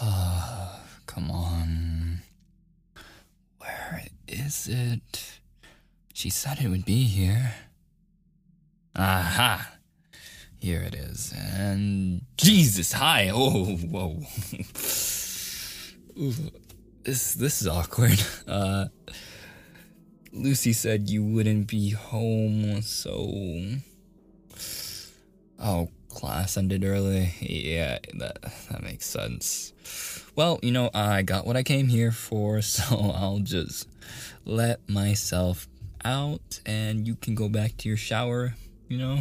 Come on. Where is it? She said it would be here. Aha! Here it is. And Jesus, hi. Oh, whoa. This this is awkward. Uh Lucy said you wouldn't be home, so Oh, class ended early. Yeah, that that makes sense. Well, you know, I got what I came here for, so I'll just let myself out and you can go back to your shower, you know?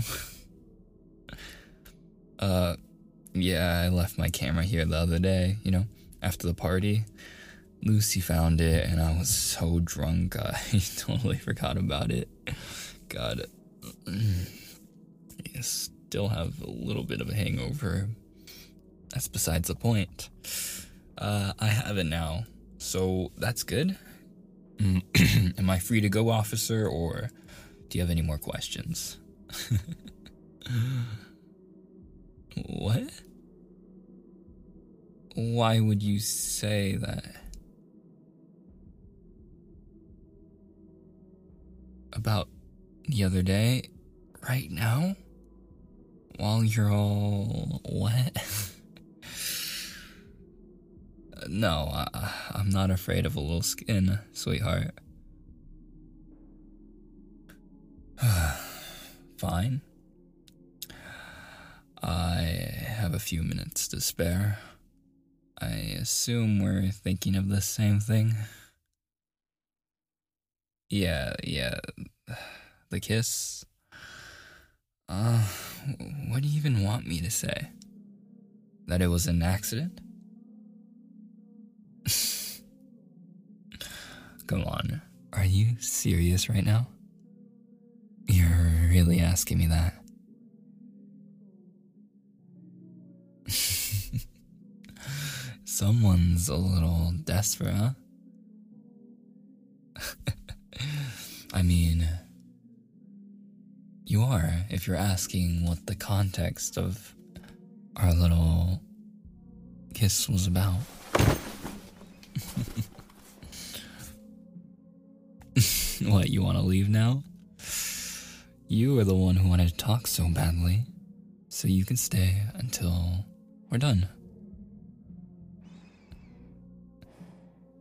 uh yeah, I left my camera here the other day, you know, after the party. Lucy found it and I was so drunk I totally forgot about it. God. I still have a little bit of a hangover. That's besides the point. Uh, I have it now, so that's good. Am I free to go, officer, or do you have any more questions? what? Why would you say that? About the other day? Right now? While you're all wet? no, I, I'm not afraid of a little skin, sweetheart. Fine. I have a few minutes to spare. I assume we're thinking of the same thing. Yeah, yeah. The kiss. Uh, what do you even want me to say? That it was an accident? Come on. Are you serious right now? You're really asking me that? Someone's a little desperate, huh? I mean, you are if you're asking what the context of our little kiss was about. what, you want to leave now? You are the one who wanted to talk so badly, so you can stay until we're done.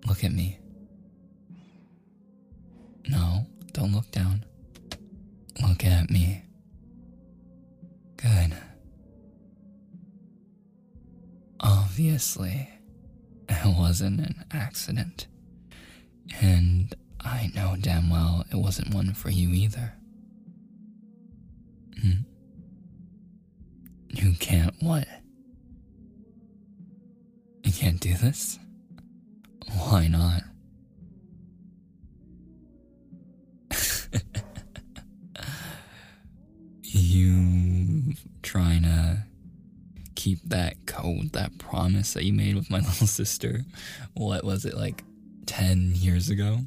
Look at me. Obviously, it wasn't an accident. And I know damn well it wasn't one for you either. Hmm? You can't what? You can't do this? Why not? Keep that code, that promise that you made with my little sister? What was it, like 10 years ago?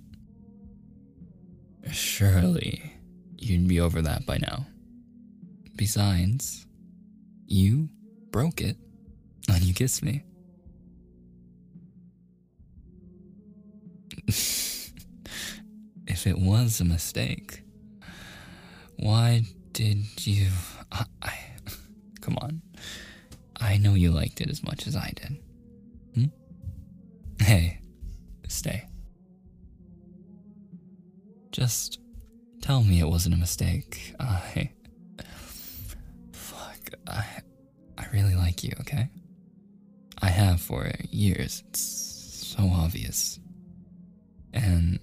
Surely you'd be over that by now. Besides, you broke it when you kissed me. if it was a mistake, why did you. I, I, come on. I know you liked it as much as I did. Hmm? Hey, stay. Just tell me it wasn't a mistake. I. Fuck. I. I really like you, okay? I have for years. It's so obvious. And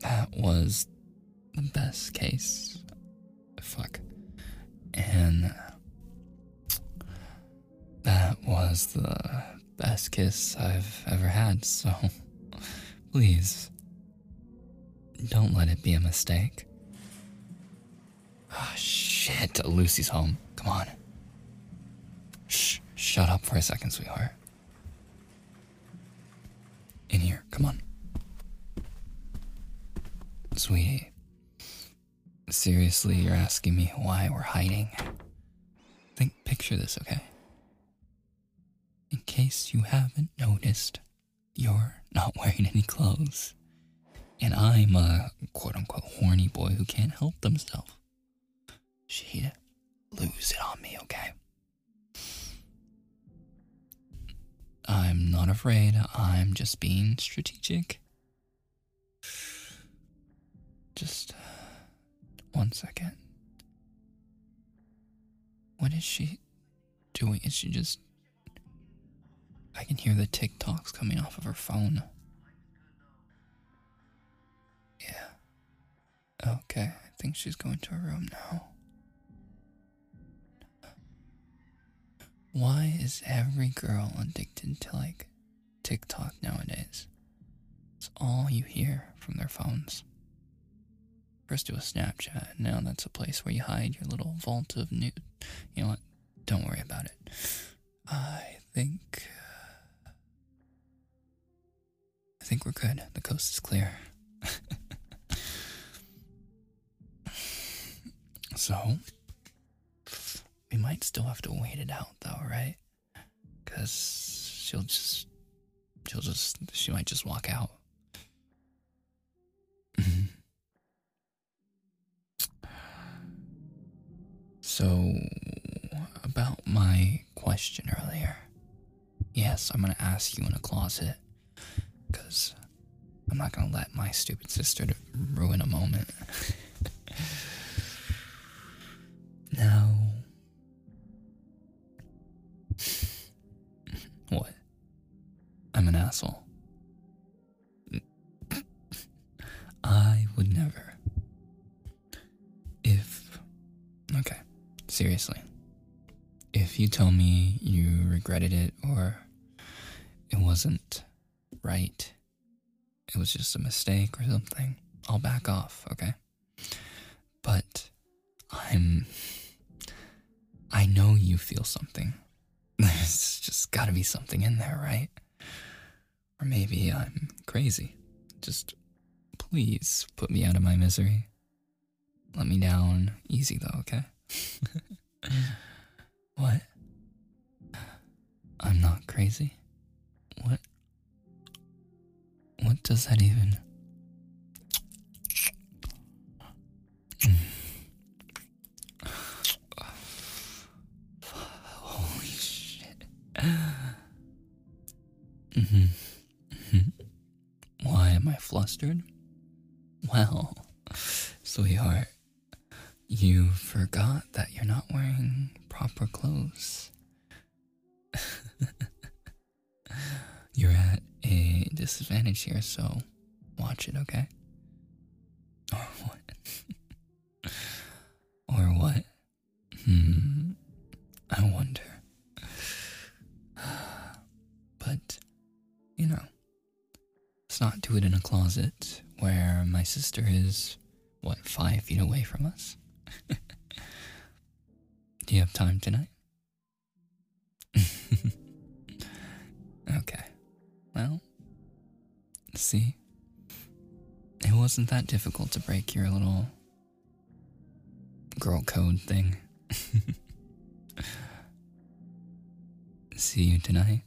that was the best case. Was the best kiss I've ever had, so please don't let it be a mistake. Ah, shit. Lucy's home. Come on. Shh. Shut up for a second, sweetheart. In here. Come on. Sweetie. Seriously, you're asking me why we're hiding? Think, picture this, okay? Case you haven't noticed, you're not wearing any clothes. And I'm a quote unquote horny boy who can't help themselves. She'd lose it on me, okay? I'm not afraid, I'm just being strategic. Just uh, one second. What is she doing? Is she just. I can hear the TikToks coming off of her phone. Yeah. Okay, I think she's going to her room now. Why is every girl addicted to like TikTok nowadays? It's all you hear from their phones. First it was Snapchat, now that's a place where you hide your little vault of nude. You know what? Don't worry about it. I think. I think we're good. The coast is clear. so, we might still have to wait it out, though, right? Because she'll just. She'll just. She might just walk out. So, about my question earlier. Yes, I'm to ask you in a closet I'm not to let my stupid sister ruin a moment. now, what? I'm an asshole. I would never. If. Okay, seriously. If you tell me you regretted it or it wasn't right, it was just a mistake or something, I'll back off, okay? But I'm. I know you feel something. There's just gotta be something in there, right? Or maybe I'm crazy. Just please put me out of my misery. Let me down easy though, okay? what? I'm not crazy. Does that even? Holy shit. Mm-hmm. Why am I flustered? Well, sweetheart, you forgot that you're not wearing proper clothes. Disadvantage here, so watch it, okay? Or what? or what? Hmm. I wonder. But, you know, let's not do it in a closet where my sister is, what, five feet away from us? do you have time tonight? okay. Well, see, it wasn't that difficult to break your little girl code thing. see you tonight.